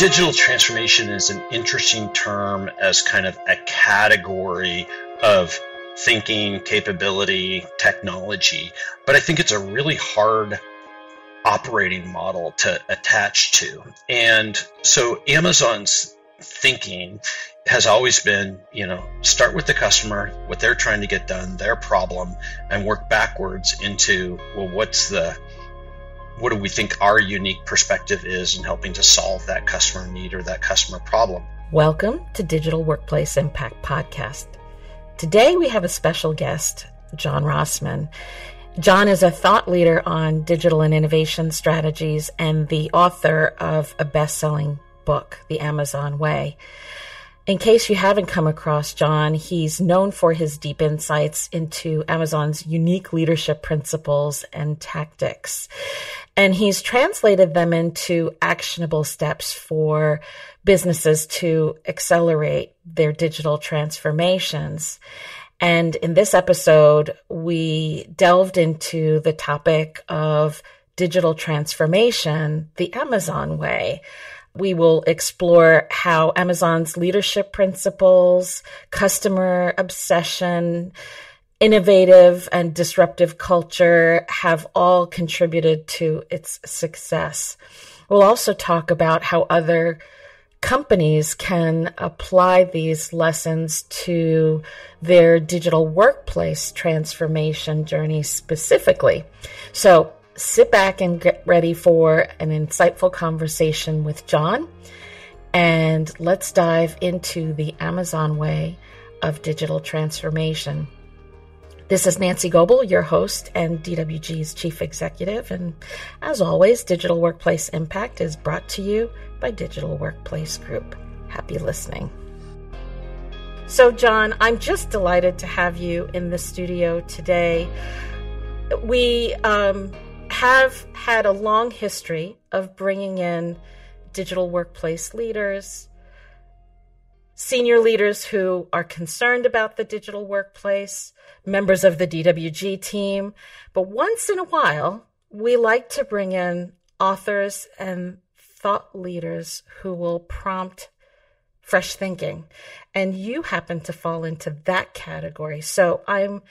digital transformation is an interesting term as kind of a category of thinking, capability, technology, but I think it's a really hard operating model to attach to. And so Amazon's thinking has always been, you know, start with the customer, what they're trying to get done, their problem, and work backwards into, well, what's the what do we think our unique perspective is in helping to solve that customer need or that customer problem. Welcome to Digital Workplace Impact Podcast. Today we have a special guest, John Rossman. John is a thought leader on digital and innovation strategies and the author of a best selling book, The Amazon Way. In case you haven't come across John, he's known for his deep insights into Amazon's unique leadership principles and tactics. And he's translated them into actionable steps for businesses to accelerate their digital transformations. And in this episode, we delved into the topic of digital transformation the Amazon way. We will explore how Amazon's leadership principles, customer obsession, innovative and disruptive culture have all contributed to its success. We'll also talk about how other companies can apply these lessons to their digital workplace transformation journey specifically. So sit back and get ready for an insightful conversation with John. And let's dive into the Amazon way of digital transformation. This is Nancy Goebel, your host and DWG's chief executive. And as always, Digital Workplace Impact is brought to you by Digital Workplace Group. Happy listening. So, John, I'm just delighted to have you in the studio today. We um, have had a long history of bringing in digital workplace leaders, senior leaders who are concerned about the digital workplace, members of the DWG team. But once in a while, we like to bring in authors and thought leaders who will prompt fresh thinking. And you happen to fall into that category. So I'm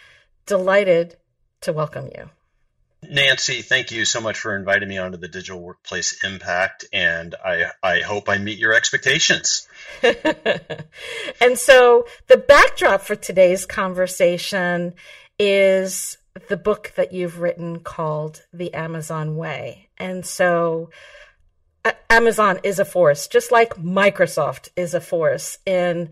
delighted to welcome you. Nancy, thank you so much for inviting me onto the Digital Workplace Impact, and I, I hope I meet your expectations. and so, the backdrop for today's conversation is the book that you've written called The Amazon Way. And so, Amazon is a force, just like Microsoft is a force in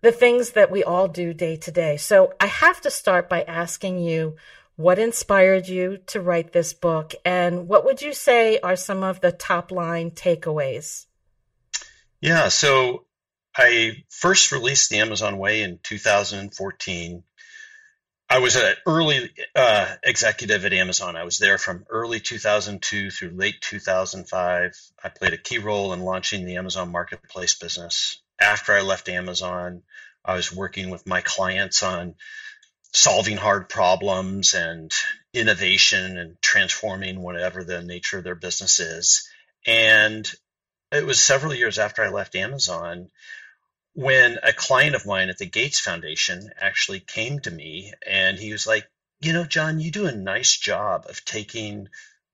the things that we all do day to day. So, I have to start by asking you what inspired you to write this book? And what would you say are some of the top line takeaways? Yeah, so I first released the Amazon Way in 2014. I was an early uh, executive at Amazon. I was there from early 2002 through late 2005. I played a key role in launching the Amazon Marketplace business. After I left Amazon, I was working with my clients on solving hard problems and innovation and transforming whatever the nature of their business is. And it was several years after I left Amazon when a client of mine at the Gates Foundation actually came to me and he was like, You know, John, you do a nice job of taking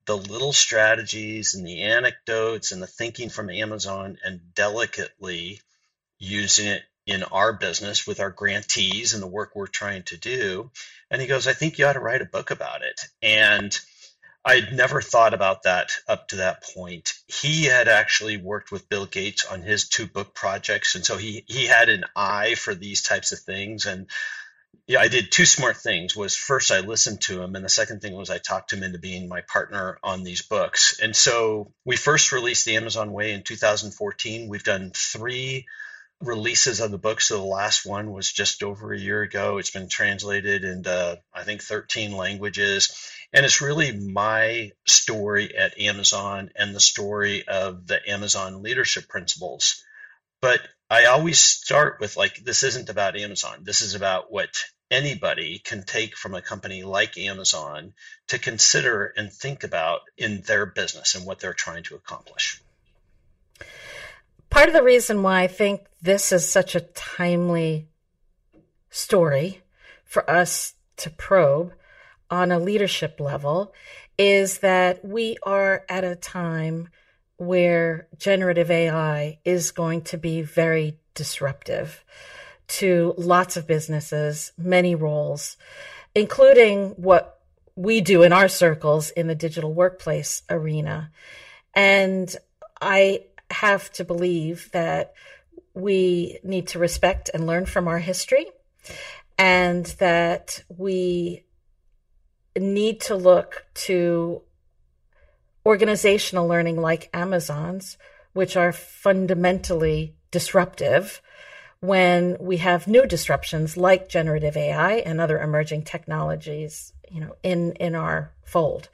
the little strategies and the anecdotes and the thinking from Amazon and delicately using it in our business with our grantees and the work we're trying to do. And he goes, I think you ought to write a book about it. And I'd never thought about that up to that point. He had actually worked with Bill Gates on his two book projects. And so he, he had an eye for these types of things. And yeah, I did two smart things. Was first I listened to him, and the second thing was I talked him into being my partner on these books. And so we first released the Amazon Way in 2014. We've done three releases of the book. So the last one was just over a year ago. It's been translated into, I think, 13 languages. And it's really my story at Amazon and the story of the Amazon leadership principles. But I always start with like, this isn't about Amazon. This is about what anybody can take from a company like Amazon to consider and think about in their business and what they're trying to accomplish part of the reason why I think this is such a timely story for us to probe on a leadership level is that we are at a time where generative AI is going to be very disruptive to lots of businesses, many roles, including what we do in our circles in the digital workplace arena. And I have to believe that we need to respect and learn from our history and that we need to look to organizational learning like Amazon's, which are fundamentally disruptive when we have new disruptions like generative AI and other emerging technologies, you know, in, in our fold.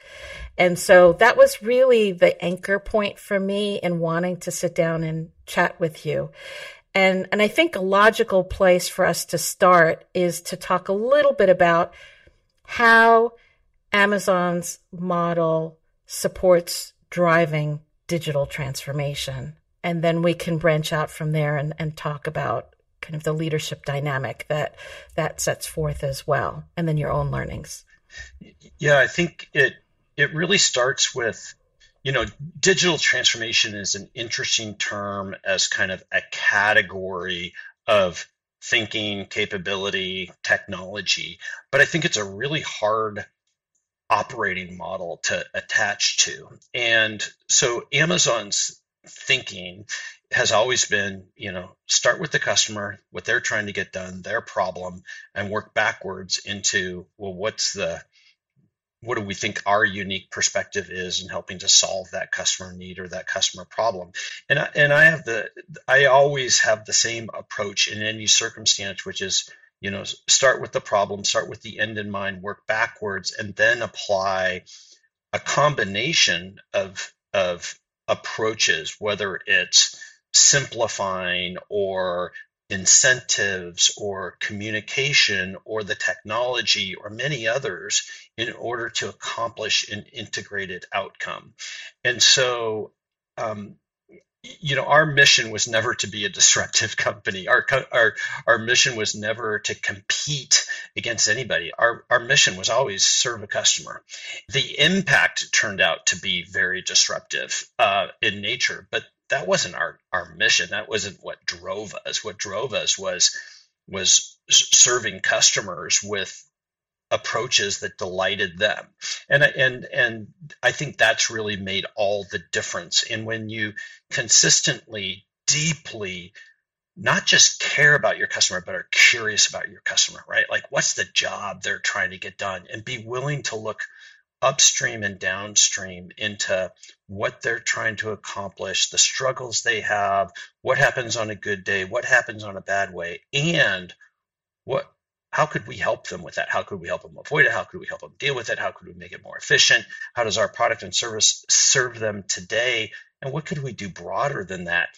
And so that was really the anchor point for me in wanting to sit down and chat with you. And, and I think a logical place for us to start is to talk a little bit about how Amazon's model supports driving digital transformation. And then we can branch out from there and, and talk about kind of the leadership dynamic that that sets forth as well, and then your own learnings. Yeah, I think it it really starts with you know digital transformation is an interesting term as kind of a category of thinking capability technology but i think it's a really hard operating model to attach to. And so Amazon's thinking has always been, you know, start with the customer, what they're trying to get done, their problem, and work backwards into, well, what's the what do we think our unique perspective is in helping to solve that customer need or that customer problem? And I, and I have the I always have the same approach in any circumstance which is you know start with the problem start with the end in mind work backwards and then apply a combination of of approaches whether it's simplifying or incentives or communication or the technology or many others in order to accomplish an integrated outcome. And so um, you know our mission was never to be a disruptive company. Our our our mission was never to compete against anybody. Our our mission was always serve a customer. The impact turned out to be very disruptive uh, in nature but that wasn't our our mission. That wasn't what drove us. What drove us was was serving customers with approaches that delighted them. And and and i think that's really made all the difference and when you consistently deeply not just care about your customer but are curious about your customer right? Like what's the job they're trying to get done? And be willing to look upstream and downstream into what they're trying to accomplish, the struggles they have, what happens on a good day, what happens on a bad way, and what how could we help them with that? How could we help them avoid it? How could we help them deal with it? How could we make it more efficient? How does our product and service serve them today? And what could we do broader than that?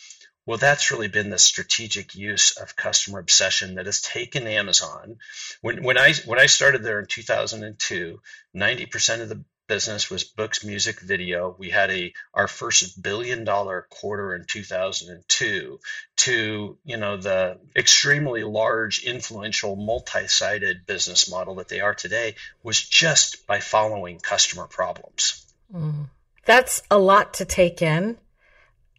Well, that's really been the strategic use of customer obsession that has taken Amazon. When, when I when I started there in 2002, 90% of the business was books, music, video. We had a our first billion dollar quarter in 2002 to, you know, the extremely large, influential, multi-sided business model that they are today was just by following customer problems. Mm. That's a lot to take in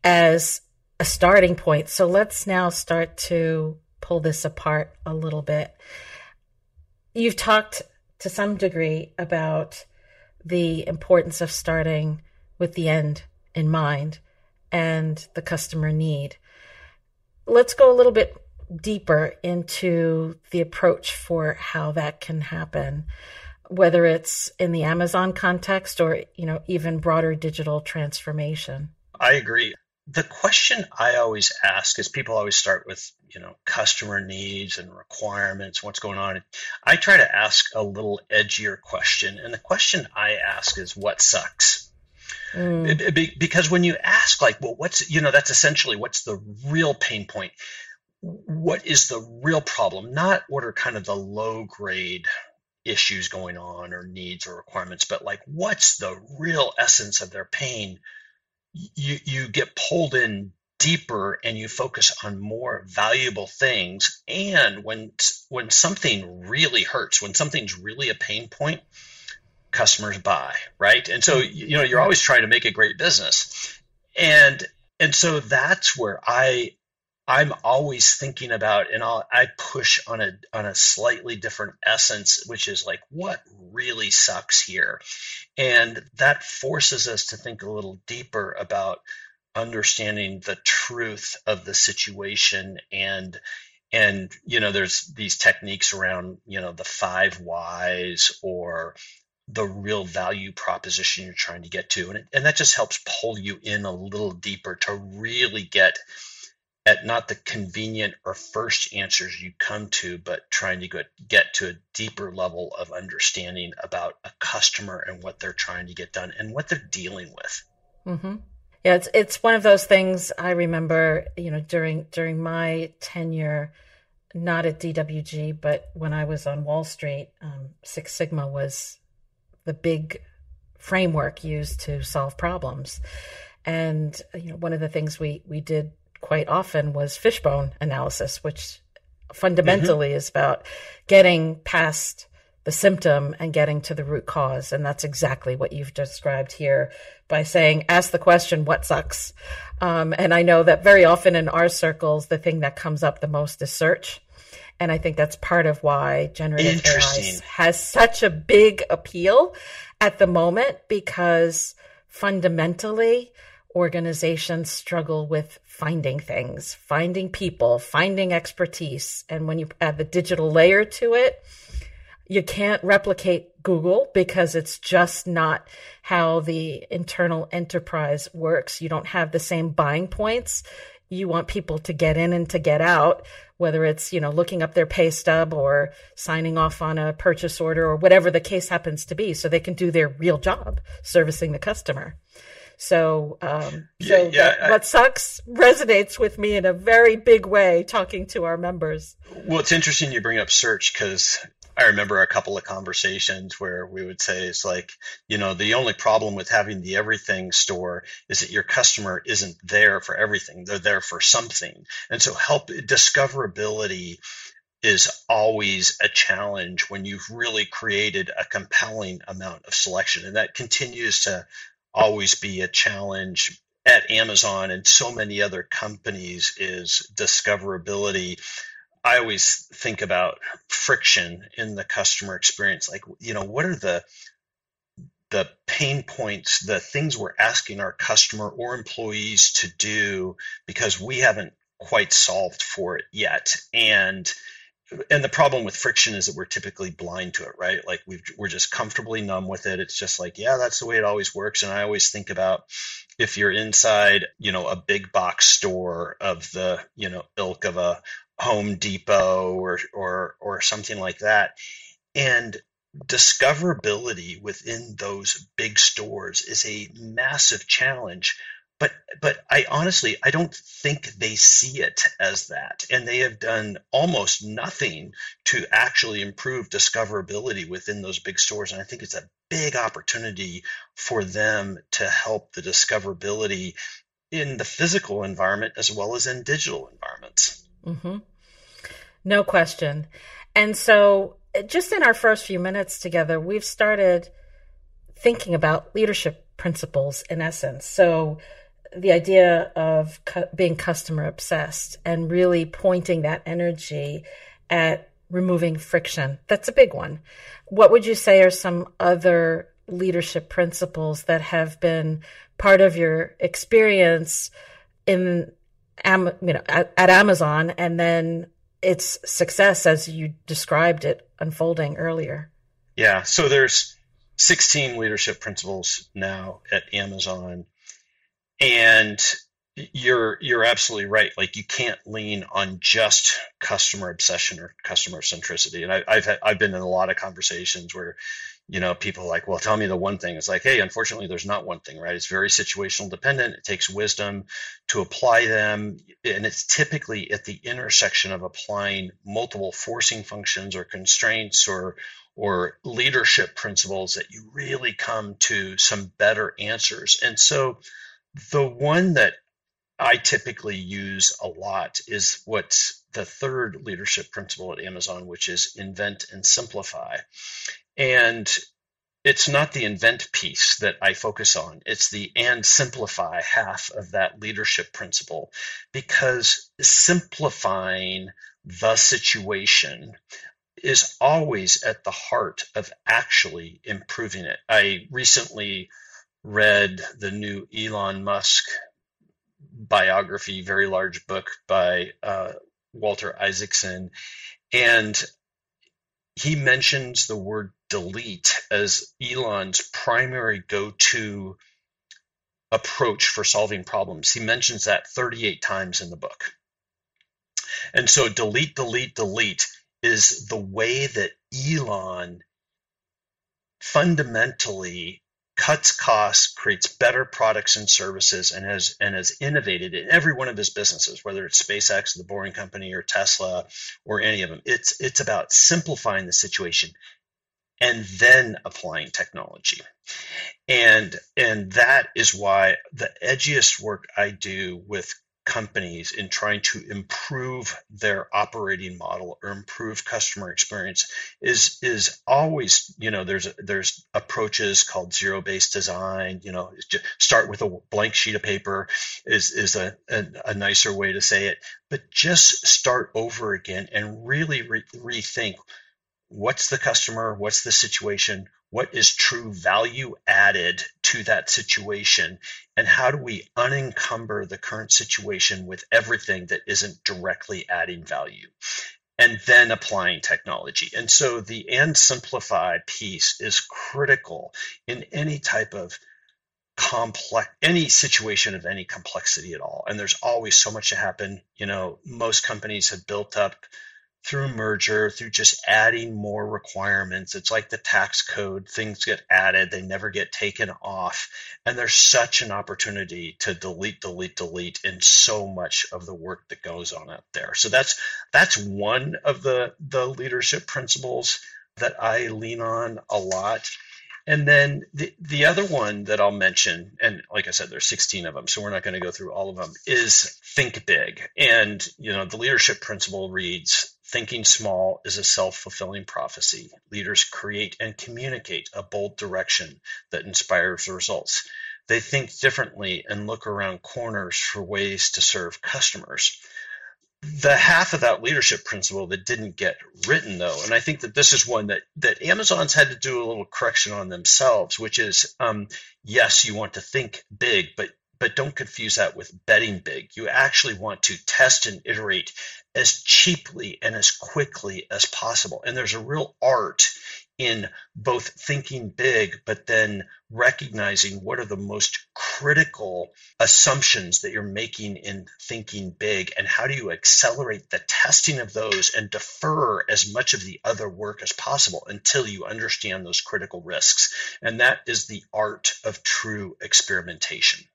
as a starting point. So let's now start to pull this apart a little bit. You've talked to some degree about the importance of starting with the end in mind and the customer need. Let's go a little bit deeper into the approach for how that can happen whether it's in the Amazon context or you know even broader digital transformation. I agree. The question I always ask is people always start with, you know, customer needs and requirements, what's going on. I try to ask a little edgier question. And the question I ask is what sucks? Mm. because when you ask like, well, what's, you know, that's essentially what's the real pain point? What is the real problem? Not what are kind of the low grade issues going on or needs or requirements, but like what's the real essence of their pain? You you get pulled in deeper and you focus on more valuable things. And when when something really hurts when something's really a pain point customers buy right? And so you know you're mm-hmm. always trying to make a great business. And and so that's where i i'm always thinking about and I'll, i push on a on a slightly different essence which is like what really sucks here? And that forces us to think a little deeper about understanding the truth of the situation and and you know there's these techniques around you know the five whys or the real value proposition you're trying to get to. And, it, and that just helps pull you in a little deeper to really get at not the convenient or first answers you come to but trying to get, to a deeper level of understanding about a customer and what they're trying to get done and what they're dealing with mm-hmm. Yeah, it's it's one of those things I remember, you know, during during my tenure, not at DWG, but when I was on Wall Street, um, Six Sigma was the big framework used to solve problems. And you know, one of the things we we did quite often was fishbone analysis, which fundamentally mm-hmm. is about getting past the symptom and getting to the root cause. And that's exactly what you've described here by saying, ask the question, what sucks? Um, and I know that very often in our circles, the thing that comes up the most is search. And I think that's part of why generative AI has such a big appeal at the moment because fundamentally, organizations struggle with finding things, finding people, finding expertise. And when you add the digital layer to it, you can't replicate Google because it's just not how the internal enterprise works. You don't have the same buying points. You want people to get in and to get out, whether it's, you know, looking up their pay stub or signing off on a purchase order or whatever the case happens to be so they can do their real job servicing the customer. So, um, so yeah, I, what sucks resonates with me in a very big way talking to our members. Well, it's interesting you bring up search because I remember a couple of conversations where we would say it's like, you know, the only problem with having the everything store is that your customer isn't there for everything. They're there for something. And so help discoverability is always a challenge when you've really created a compelling amount of selection. And that continues to always be a challenge at Amazon and so many other companies is discoverability I always think about friction in the customer experience. Like, you know, what are the the pain points, the things we're asking our customer or employees to do because we haven't quite solved for it yet. And and the problem with friction is that we're typically blind to it, right? Like we are just comfortably numb with it. It's just like, yeah, that's the way it always works. And I always think about if you're inside, you know, a big box store of the, you know, ilk of a Home Depot or or or something like that. And discoverability within those big stores is a massive challenge but but I honestly I don't think they see it as that and they have done almost nothing to actually improve discoverability within those big stores and I think it's a big opportunity for them to help the discoverability in the physical environment as well as in digital environments. Mm-hmm. No question. And so, just in our first few minutes together, we've started thinking about leadership principles in essence. So, the idea of cu- being customer obsessed and really pointing that energy at removing friction. That's a big one. What would you say are some other leadership principles that have been part of your experience in you know at, at Amazon and then its success as you described it unfolding earlier. Yeah, so there's 16 leadership principles now at Amazon and you're you're absolutely right like you can't lean on just customer obsession or customer centricity and I, have I've been in a lot of conversations where you know, people like, well, tell me the one thing. It's like, hey, unfortunately, there's not one thing, right? It's very situational dependent. It takes wisdom to apply them. And it's typically at the intersection of applying multiple forcing functions or constraints or or leadership principles that you really come to some better answers. And so the one that I typically use a lot is what's the third leadership principle at Amazon, which is invent and simplify. And it's not the invent piece that I focus on. It's the and simplify half of that leadership principle because simplifying the situation is always at the heart of actually improving it. I recently read the new Elon Musk biography, very large book by uh, Walter Isaacson, and he mentions the word delete as Elon's primary go to approach for solving problems. He mentions that 38 times in the book. And so, delete, delete, delete is the way that Elon fundamentally cuts costs, creates better products and services, and has and has innovated in every one of his businesses, whether it's SpaceX, the Boring Company, or Tesla, or any of them. It's it's about simplifying the situation and then applying technology. And and that is why the edgiest work I do with companies in trying to improve their operating model or improve customer experience is is always you know there's there's approaches called zero based design you know start with a blank sheet of paper is is a, a, a nicer way to say it but just start over again and really re- rethink what's the customer what's the situation what is true value added to that situation? And how do we unencumber the current situation with everything that isn't directly adding value? And then applying technology. And so the and simplify piece is critical in any type of complex any situation of any complexity at all. And there's always so much to happen. You know most companies have built up through merger, through just adding more requirements. It's like the tax code, things get added, they never get taken off. And there's such an opportunity to delete, delete, delete in so much of the work that goes on out there. So that's that's one of the the leadership principles that I lean on a lot. And then the, the other one that I'll mention, and like I said, there's 16 of them, so we're not going to go through all of them, is think big. And, you know, the leadership principle reads thinking small is a self fulfilling prophecy. Leaders create and communicate a bold direction that inspires results. They think differently and look around corners for ways to serve customers the half of that leadership principle that didn't get written though and i think that this is one that that amazon's had to do a little correction on themselves which is um, yes you want to think big but but don't confuse that with betting big you actually want to test and iterate as cheaply and as quickly as possible and there's a real art in both thinking big, but then recognizing what are the most critical assumptions that you're making in thinking big, and how do you accelerate the testing of those and defer as much of the other work as possible until you understand those critical risks. And that is the art of true experimentation.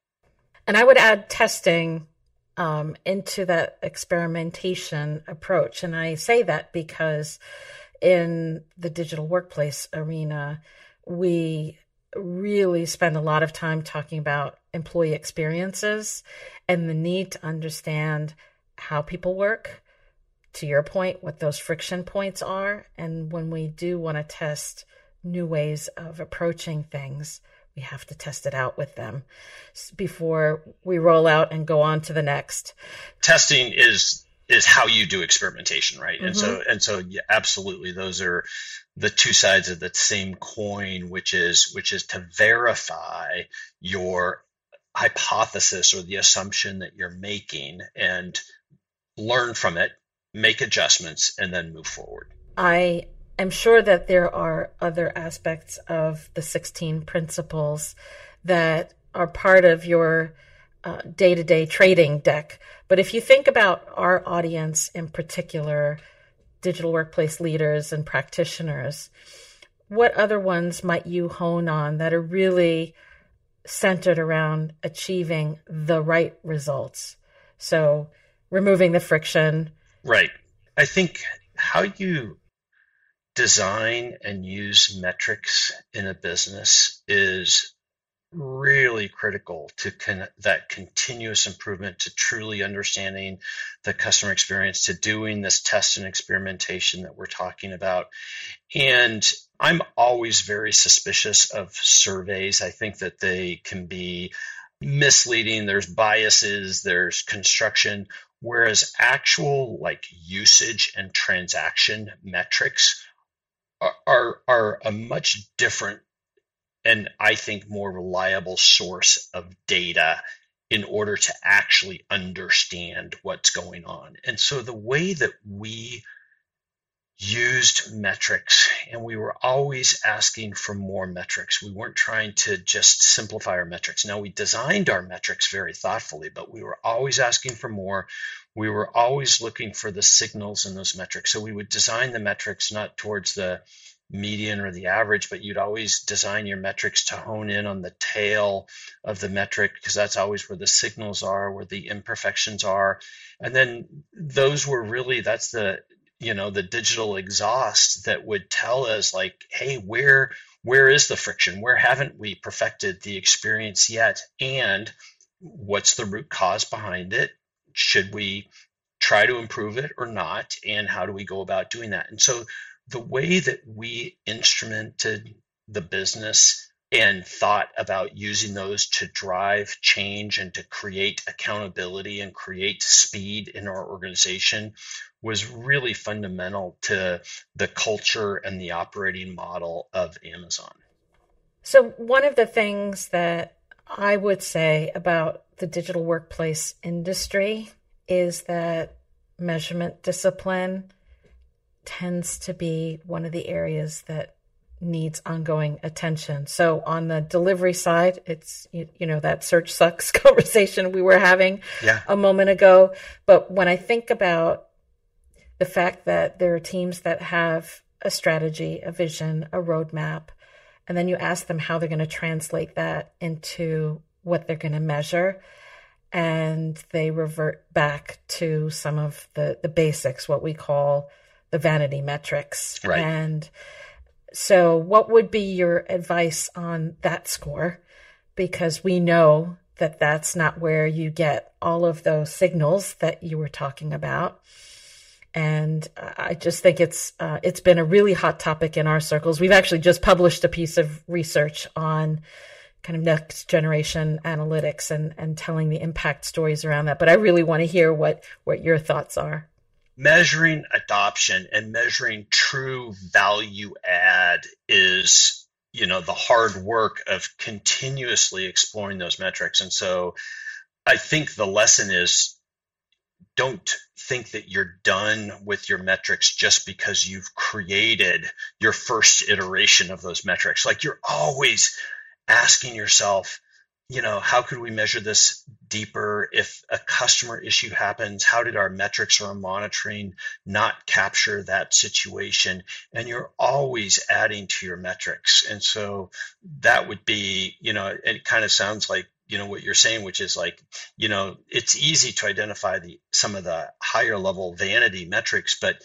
And I would add testing um, into that experimentation approach. And I say that because in the digital workplace arena, we really spend a lot of time talking about employee experiences and the need to understand how people work. To your point, what those friction points are. And when we do want to test new ways of approaching things, we have to test it out with them before we roll out and go on to the next. Testing is is how you do experimentation, right? Mm-hmm. And so mm-hmm. and so yeah, absolutely those are the two sides of the same coin, which is which is to verify your hypothesis or the assumption that you're making and learn from it, make adjustments, and then move forward. I am sure that there are other aspects of the 16 principles that are part of your day to day trading deck. But if you think about our audience in particular, digital workplace leaders and practitioners, what other ones might you hone on that are really centered around achieving the right results? So, removing the friction. Right. I think how you design and use metrics in a business is really critical to con- that continuous improvement to truly understanding the customer experience to doing this test and experimentation that we're talking about. And i'm always very suspicious of surveys. I think that they can be misleading. There's biases there's construction whereas actual like usage and transaction metrics are, are a much different and I think more reliable source of data in order to actually understand what's going on. And so the way that we used metrics and we were always asking for more metrics. We weren't trying to just simplify our metrics. Now we designed our metrics very thoughtfully, but we were always asking for more. We were always looking for the signals in those metrics. So we would design the metrics not towards the median or the average, but you'd always design your metrics to hone in on the tail of the metric because that's always where the signals are, where the imperfections are. And then those were really that's the you know the digital exhaust that would tell us like, hey, where where is the friction? Where haven't we perfected the experience yet? And what's the root cause behind it? Should we try to improve it or not? And how do we go about doing that? And so the way that we instrumented the business and thought about using those to drive change and to create accountability and create speed in our organization was really fundamental to the culture and the operating model of Amazon. So, one of the things that I would say about the digital workplace industry is that measurement discipline tends to be one of the areas that needs ongoing attention. So on the delivery side, it's you, you, know that search sucks conversation we were having yeah. a moment ago, but when I think about the fact that there are teams that have a strategy, a vision, a roadmap, and then you ask them how they're going to translate that into what they're going to measure and they revert back to some of the the basics what we call the vanity metrics. Right. And so, what would be your advice on that score? Because we know that that's not where you get all of those signals that you were talking about. And I just think it's uh, it's been a really hot topic in our circles. We've actually just published a piece of research on kind of next generation analytics and and telling the impact stories around that. But I really want to hear what what your thoughts are measuring adoption and measuring true value add is you know the hard work of continuously exploring those metrics and so i think the lesson is don't think that you're done with your metrics just because you've created your first iteration of those metrics like you're always asking yourself you know, how could we measure this deeper? If a customer issue happens, how did our metrics or our monitoring not capture that situation? And you're always adding to your metrics. And so that would be, you know, it kind of sounds like you know what you're saying which is like you know it's easy to identify the some of the higher level vanity metrics but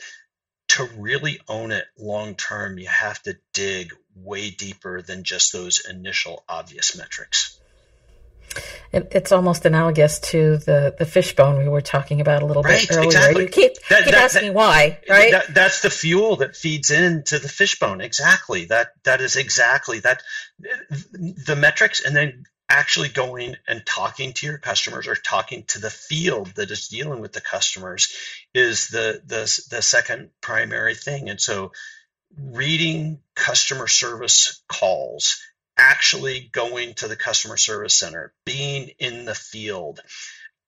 to really own it long term you have to dig way deeper than just those initial obvious metrics it's almost analogous to the the fishbone we were talking about a little right, bit earlier. Exactly. You keep, that, keep that, asking that, why, right? That, that's the fuel that feeds into the fishbone. Exactly. That that is exactly that. The metrics, and then actually going and talking to your customers or talking to the field that is dealing with the customers is the the the second primary thing. And so, reading customer service calls actually going to the customer service center, being in the field,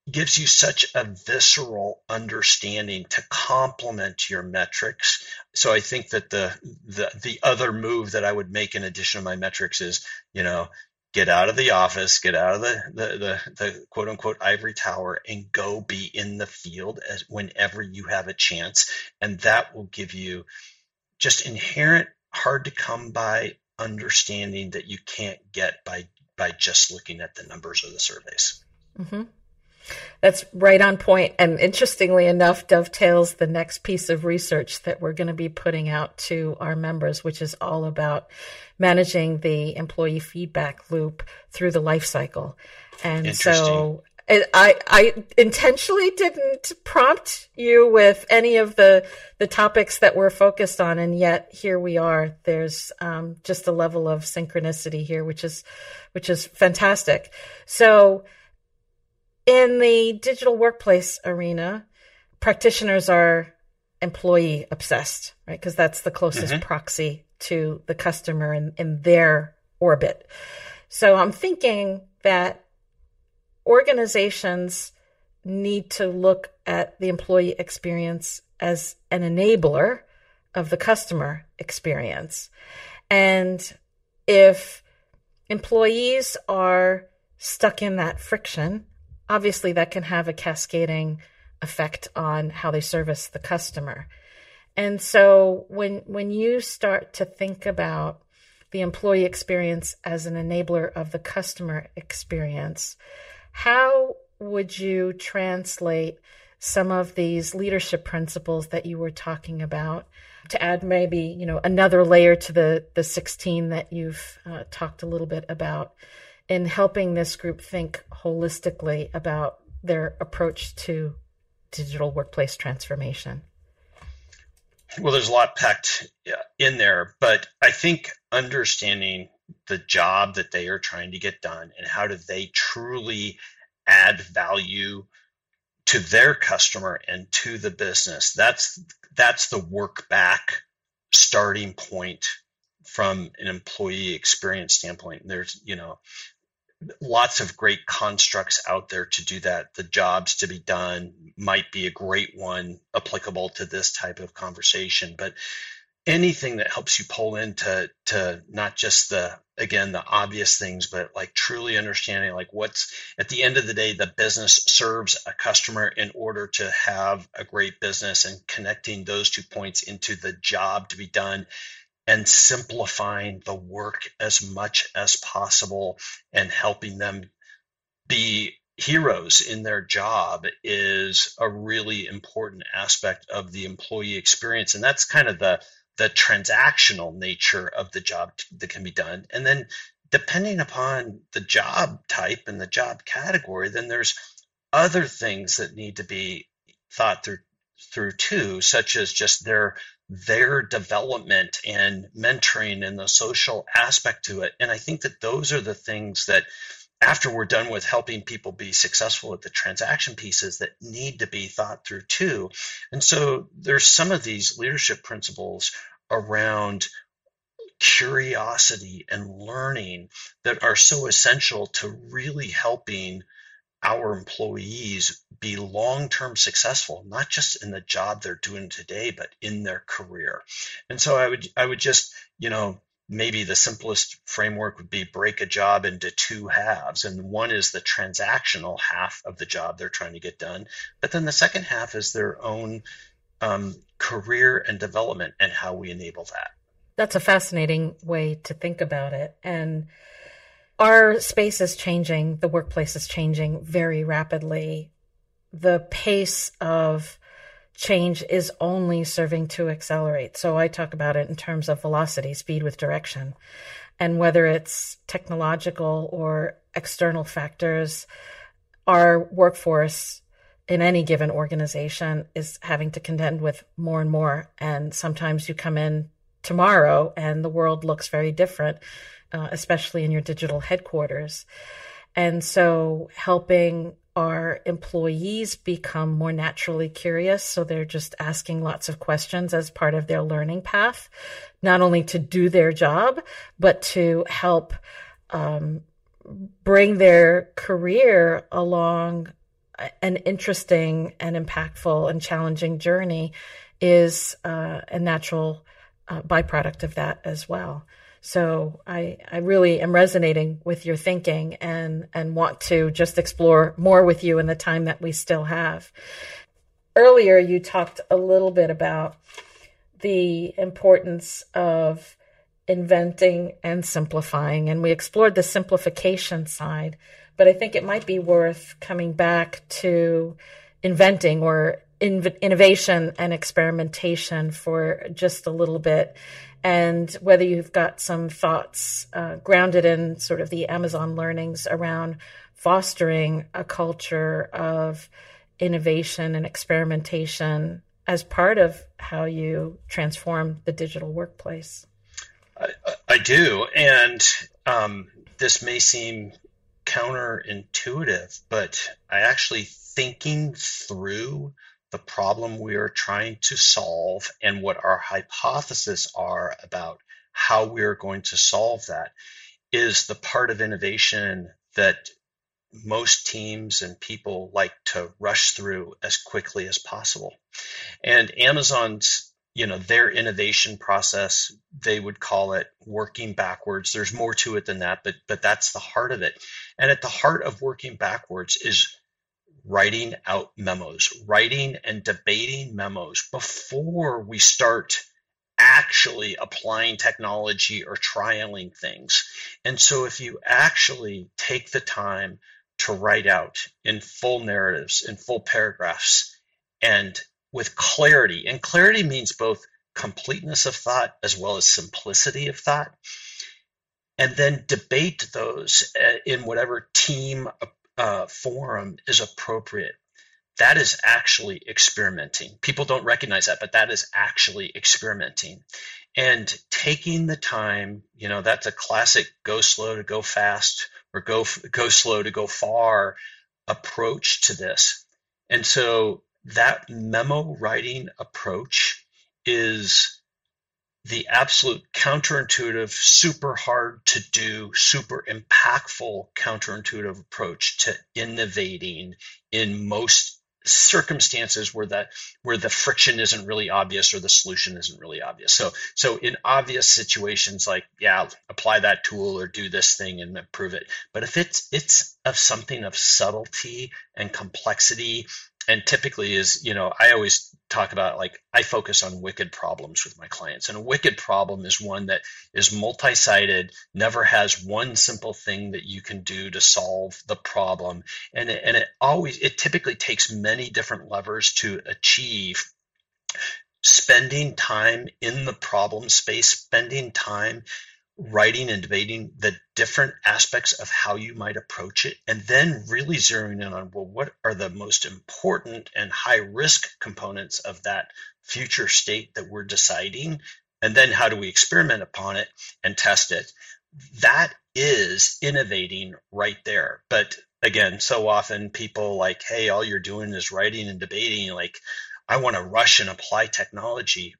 gives you such a visceral understanding to complement your metrics. So I think that the the the other move that I would make in addition to my metrics is, you know, get out of the office, get out of the the the, the quote unquote ivory tower and go be in the field as whenever you have a chance. And that will give you just inherent hard to come by understanding that you can't get by by just looking at the numbers or the surveys. Mm-hmm. That's right on point, and interestingly enough, dovetails the next piece of research that we're going to be putting out to our members, which is all about managing the employee feedback loop through the life cycle. And so I, I intentionally didn't prompt you with any of the the topics that we're focused on, and yet here we are. There's um, just a level of synchronicity here, which is which is fantastic. So, in the digital workplace arena, practitioners are employee obsessed, right? Because that's the closest mm-hmm. proxy to the customer in, in their orbit. So I'm thinking that organizations need to look at the employee experience as an enabler of the customer experience. And if employees are stuck in that friction, obviously that can have a cascading effect on how they service the customer. And so when when you start to think about the employee experience as an enabler of the customer experience, how would you translate some of these leadership principles that you were talking about to add maybe you know another layer to the the 16 that you've uh, talked a little bit about in helping this group think holistically about their approach to digital workplace transformation? Well there's a lot packed in there but i think understanding the job that they are trying to get done and how do they truly add value to their customer and to the business that's that's the work back starting point from an employee experience standpoint. There's you know lots of great constructs out there to do that. The jobs to be done might be a great one applicable to this type of conversation but anything that helps you pull into to not just the again the obvious things but like truly understanding like what's at the end of the day the business serves a customer in order to have a great business and connecting those two points into the job to be done and simplifying the work as much as possible and helping them be heroes in their job is a really important aspect of the employee experience and that's kind of the the transactional nature of the job that can be done. And then depending upon the job type and the job category, then there's other things that need to be thought through through too, such as just their their development and mentoring and the social aspect to it. And I think that those are the things that after we're done with helping people be successful at the transaction pieces that need to be thought through too. And so there's some of these leadership principles around curiosity and learning that are so essential to really helping our employees be long-term successful not just in the job they're doing today but in their career. And so i would i would just you know maybe the simplest framework would be break a job into two halves and one is the transactional half of the job they're trying to get done but then the second half is their own um, career and development and how we enable that. That's a fascinating way to think about it and our space is changing the workplace is changing very rapidly the pace of change is only serving to accelerate. So I talk about it in terms of velocity, speed with direction. And whether it's technological or external factors, our workforce in any given organization is having to contend with more and more. And sometimes you come in tomorrow and the world looks very different, uh, especially in your digital headquarters. And so helping our employees become more naturally curious. So they're just asking lots of questions as part of their learning path, not only to do their job, but to help um, bring their career along an interesting and impactful and challenging journey is uh, a natural uh, byproduct of that as well. So I, I really am resonating with your thinking and, and want to just explore more with you in the time that we still have. Earlier, you talked a little bit about the importance of inventing and simplifying, and we explored the simplification side. but I think it might be worth coming back to inventing or in- innovation and experimentation for just a little bit. And whether you've got some thoughts uh, grounded in sort of the Amazon learnings around fostering a culture of innovation and experimentation as part of how you transform the digital workplace. I, I do. And um, this may seem counterintuitive, but I actually thinking through the problem we are trying to solve and what our hypotheses are about how we are going to solve that is the part of innovation that most teams and people like to rush through as quickly as possible. And Amazon's, you know, their innovation process, they would call it working backwards. There's more to it than that, but but that's the heart of it. And at the heart of working backwards is writing out memos, writing and debating memos before we start actually applying technology or trialing things. And so if you actually take the time to write out in full narratives, in full paragraphs, and with clarity. And clarity means both completeness of thought as well as simplicity of thought. And then debate those uh, in whatever team uh, forum is appropriate. That is actually experimenting. People don't recognize that, but that is actually experimenting. And taking the time, you know, that's a classic go slow to go fast or go go slow to go far approach to this. And so that memo writing approach is the absolute counterintuitive, super hard to do, super impactful counterintuitive approach to innovating in most circumstances where the where the friction isn't really obvious or the solution isn't really obvious. So so in obvious situations like yeah, apply that tool or do this thing and improve it. But if it's it's of something of subtlety and complexity and typically is you know i always talk about like i focus on wicked problems with my clients and a wicked problem is one that is multi-sided never has one simple thing that you can do to solve the problem and it, and it always it typically takes many different levers to achieve spending time in the problem space spending time writing and debating the different aspects of how you might approach it, and then really zeroing in on well, what are the most important and high risk components of that future state that we're deciding, and then how do we experiment upon it and test it. That is innovating right there. But again, so often people like, hey, all you're doing is writing and debating. Like, I want to rush and apply technology.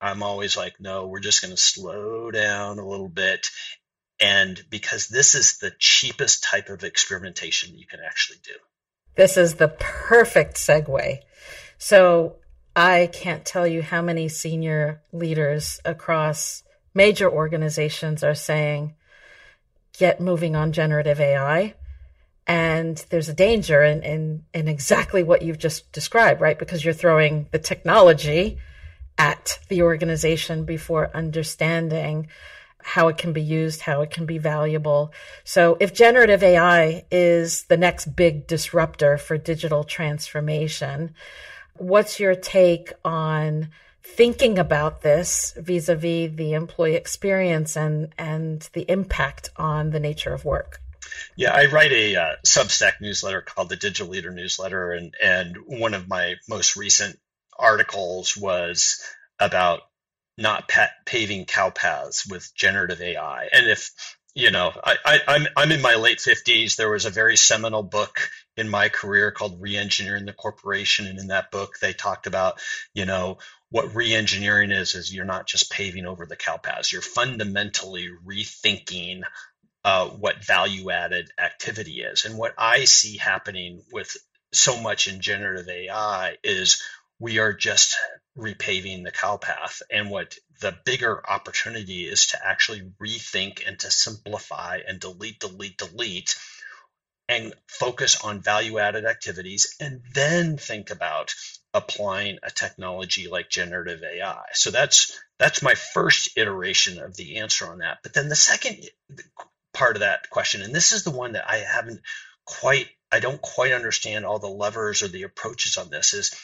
I'm always like, no, we're just going to slow down a little bit. And because this is the cheapest type of experimentation you can actually do. This is the perfect segue. So I can't tell you how many senior leaders across major organizations are saying, get moving on generative AI. And there's a danger in, in, in exactly what you've just described, right? Because you're throwing the technology at the organization before understanding how it can be used, how it can be valuable. So if generative AI is the next big disruptor for digital transformation, what's your take on thinking about this vis-a-vis the employee experience and and the impact on the nature of work? Yeah, I write a uh, Substack newsletter called the Digital Leader Newsletter, and and one of my most recent articles was about not pa- paving cow paths with generative AI. And if you know, I, I, I'm I'm in my late fifties. There was a very seminal book in my career called Reengineering the Corporation, and in that book they talked about, you know, what reengineering is is you're not just paving over the cow paths. You're fundamentally rethinking uh, what value added activity is. And what I see happening with so much in generative AI is we are just repaving the cow path. And what the bigger opportunity is to actually rethink and to simplify and delete, delete, delete, and focus on value added activities, and then think about applying a technology like generative AI. So that's that's my first iteration of the answer on that. But then the second part of that question, and this is the one that I haven't quite I don't quite understand all the levers or the approaches on this is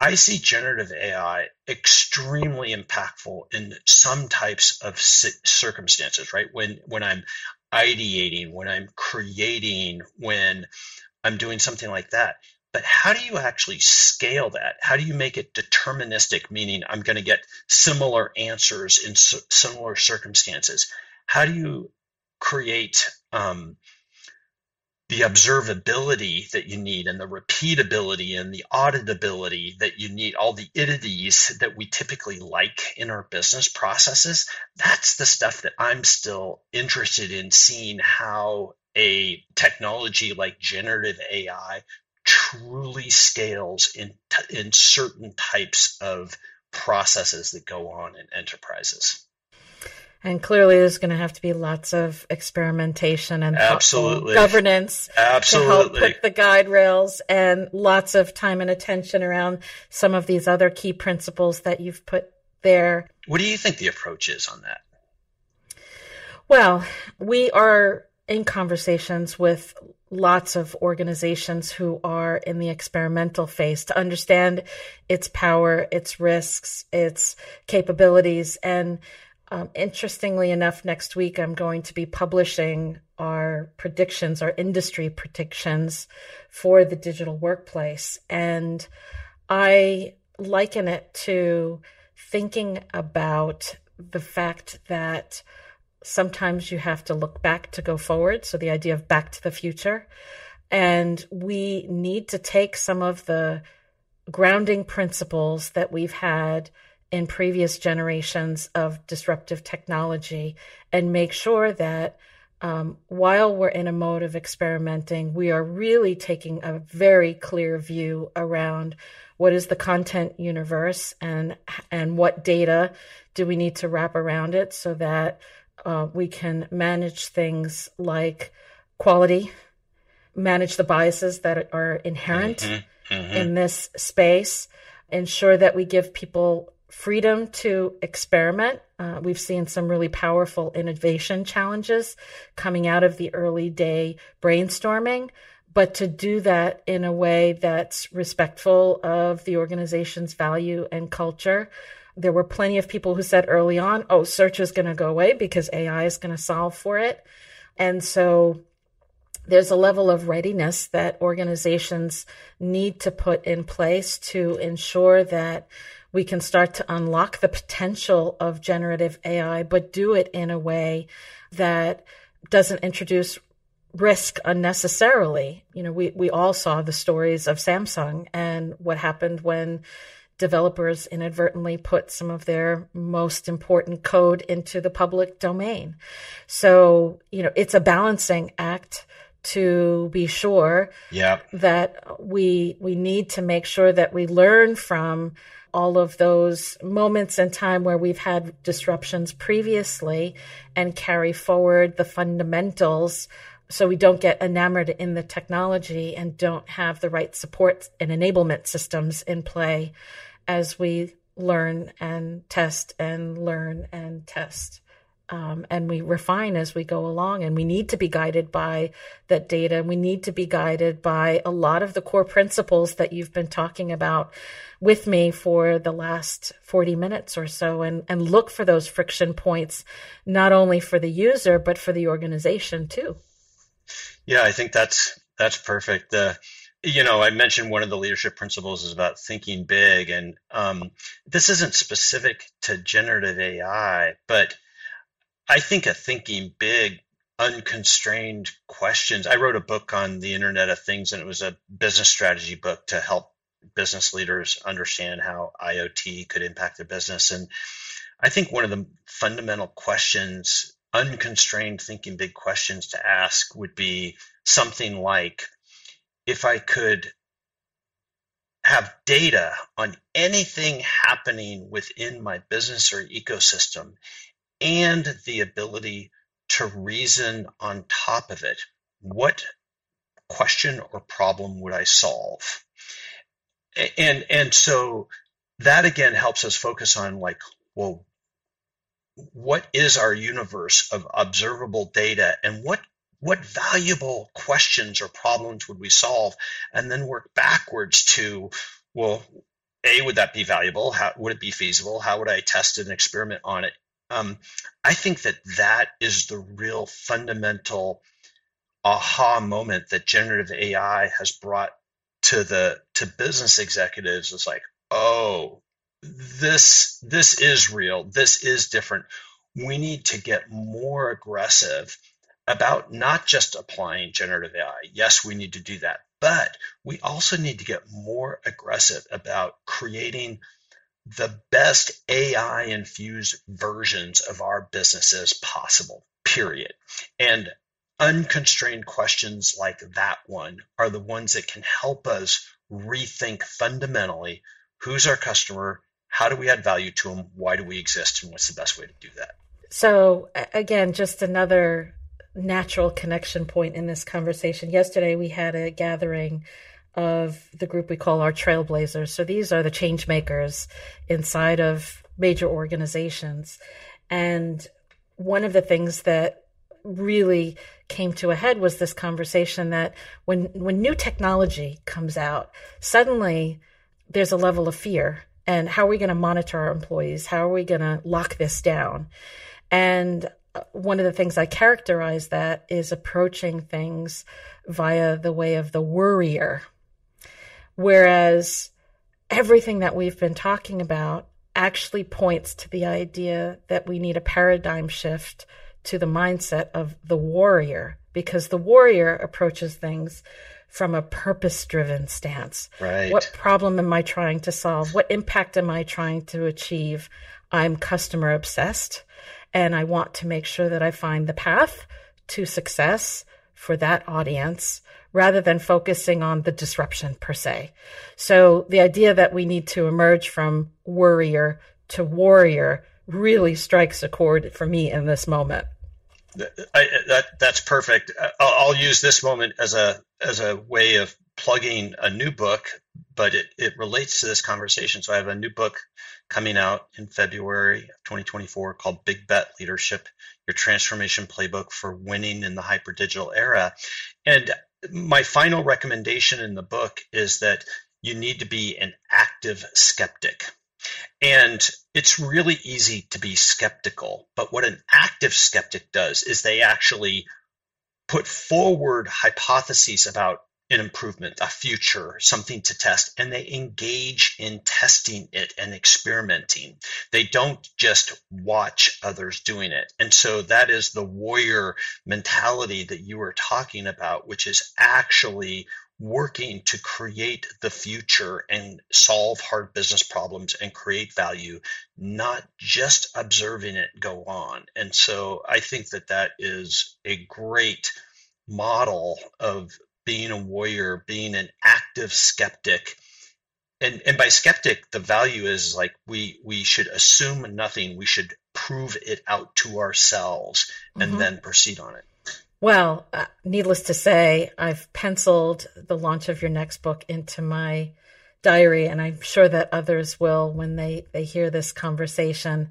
I see generative AI extremely impactful in some types of circumstances, right? When when I'm ideating, when I'm creating, when I'm doing something like that. But how do you actually scale that? How do you make it deterministic, meaning I'm going to get similar answers in similar circumstances? How do you create um, the observability that you need and the repeatability and the auditability that you need, all the itities that we typically like in our business processes, that's the stuff that I'm still interested in seeing how a technology like generative AI truly scales in, in certain types of processes that go on in enterprises. And clearly, there's going to have to be lots of experimentation and absolutely governance absolutely. to help put the guide rails and lots of time and attention around some of these other key principles that you've put there. What do you think the approach is on that? Well, we are in conversations with lots of organizations who are in the experimental phase to understand its power, its risks, its capabilities, and um, interestingly enough, next week I'm going to be publishing our predictions, our industry predictions for the digital workplace. And I liken it to thinking about the fact that sometimes you have to look back to go forward. So the idea of back to the future. And we need to take some of the grounding principles that we've had in previous generations of disruptive technology and make sure that um, while we're in a mode of experimenting, we are really taking a very clear view around what is the content universe and and what data do we need to wrap around it so that uh, we can manage things like quality, manage the biases that are inherent mm-hmm, mm-hmm. in this space, ensure that we give people freedom to experiment. Uh, we've seen some really powerful innovation challenges coming out of the early day brainstorming, but to do that in a way that's respectful of the organization's value and culture. There were plenty of people who said early on, oh, search is going to go away because AI is going to solve for it. And so there's a level of readiness that organizations need to put in place to ensure that we can start to unlock the potential of generative AI, but do it in a way that doesn't introduce risk unnecessarily. You know, we, we all saw the stories of Samsung and what happened when developers inadvertently put some of their most important code into the public domain. So, you know, it's a balancing act to be sure yep. that we we need to make sure that we learn from all of those moments in time where we've had disruptions previously and carry forward the fundamentals so we don't get enamored in the technology and don't have the right support and enablement systems in play as we learn and test and learn and test. Um, and we refine as we go along. And we need to be guided by that data. And We need to be guided by a lot of the core principles that you've been talking about with me for the last 40 minutes or so and, and look for those friction points, not only for the user, but for the organization too. Yeah, I think that's, that's perfect. Uh, you know, I mentioned one of the leadership principles is about thinking big, and um, this isn't specific to generative AI, but I think a thinking big, unconstrained questions. I wrote a book on the Internet of Things, and it was a business strategy book to help business leaders understand how IoT could impact their business. And I think one of the fundamental questions, unconstrained thinking big questions to ask would be something like if I could have data on anything happening within my business or ecosystem and the ability to reason on top of it, what question or problem would I solve? and and so that again helps us focus on like well what is our universe of observable data and what what valuable questions or problems would we solve? And then work backwards to, well, A, would that be valuable? How would it be feasible? How would I test an experiment on it? Um, I think that that is the real fundamental aha moment that generative AI has brought to the to business executives. It's like, oh, this this is real. This is different. We need to get more aggressive about not just applying generative AI. Yes, we need to do that, but we also need to get more aggressive about creating the best AI infused versions of our businesses possible, period. And unconstrained questions like that one are the ones that can help us rethink fundamentally who's our customer, how do we add value to them, why do we exist, and what's the best way to do that. So, again, just another natural connection point in this conversation. Yesterday, we had a gathering of the group we call our trailblazers. So these are the change makers inside of major organizations. And one of the things that really came to a head was this conversation that when when new technology comes out, suddenly there's a level of fear. And how are we going to monitor our employees? How are we going to lock this down? And uh, one of the things I characterize that is approaching things via the way of the worrier. Whereas everything that we've been talking about actually points to the idea that we need a paradigm shift to the mindset of the warrior, because the warrior approaches things from a purpose driven stance. Right. What problem am I trying to solve? What impact am I trying to achieve? I'm customer obsessed and I want to make sure that I find the path to success for that audience rather than focusing on the disruption per se. So the idea that we need to emerge from worrier to warrior really strikes a chord for me in this moment. I, that that's perfect. I'll, I'll, use this moment as a as a way of plugging a new book, but it, it relates to this conversation. So I have a new book coming out in February of 2024 called Big Bet Leadership, your transformation playbook for winning in the hyper digital era. And my final recommendation in the book is that you need to be an active skeptic. And it's really easy to be skeptical, but what an active skeptic does is they actually put forward hypotheses about an improvement, a future, something to test, and they engage in testing it and experimenting. They don't just watch others doing it. And so that is the warrior mentality that you were talking about, which is actually working to create the future and solve hard business problems and create value, not just observing it go on. And so I think that that is a great model of being a warrior, being an active skeptic. And, and by skeptic, the value is like we we should assume nothing. We should prove it out to ourselves and mm-hmm. then proceed on it. Well, uh, needless to say, I've penciled the launch of your next book into my diary, and I'm sure that others will when they, they hear this conversation.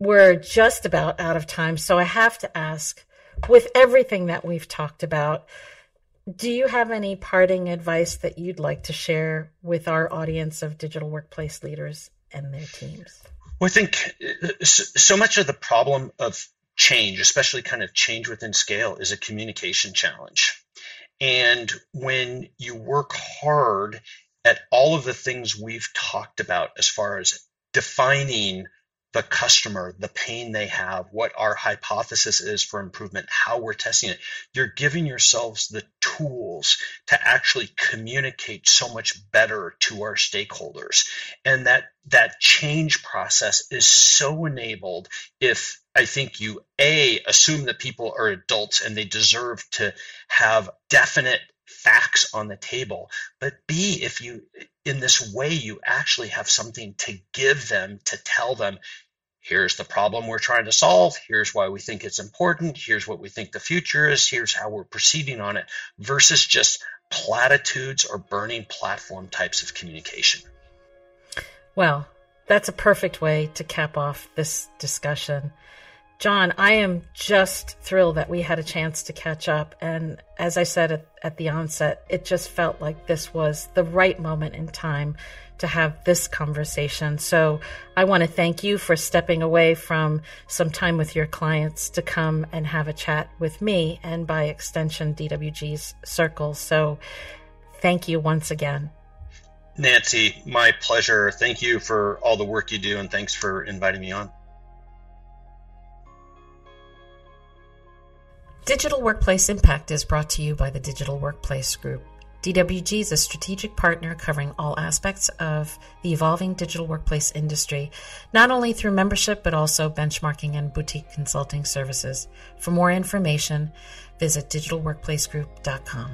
We're just about out of time, so I have to ask with everything that we've talked about, do you have any parting advice that you'd like to share with our audience of digital workplace leaders and their teams? Well, I think uh, so much of the problem of change, especially kind of change within scale, is a communication challenge. And when you work hard at all of the things we've talked about as far as defining the customer, the pain they have, what our hypothesis is for improvement, how we're testing it. You're giving yourselves the tools to actually communicate so much better to our stakeholders. And that that change process is so enabled if I think you a assume that people are adults and they deserve to have definite facts on the table but b if you in this way you actually have something to give them to tell them here's the problem we're trying to solve. Here's why we think it's important. Here's what we think the future is. Here's how we're proceeding on it versus just platitudes or burning platform types of communication. Well that's a perfect way to cap off this discussion John, I am just thrilled that we had a chance to catch up. And as I said at, at, the onset, it just felt like this was the right moment in time to have this conversation. So I want to thank you for stepping away from some time with your clients to come and have a chat with me and by extension, DWG's Circle. So thank you once again. Nancy, my pleasure. Thank you for all the work you do and thanks for inviting me on. Digital Workplace Impact is brought to you by the Digital Workplace Group. DWG is a strategic partner covering all aspects of the evolving digital workplace industry, not only through membership but also benchmarking and boutique consulting services. For more information, visit digitalworkplacegroup.com.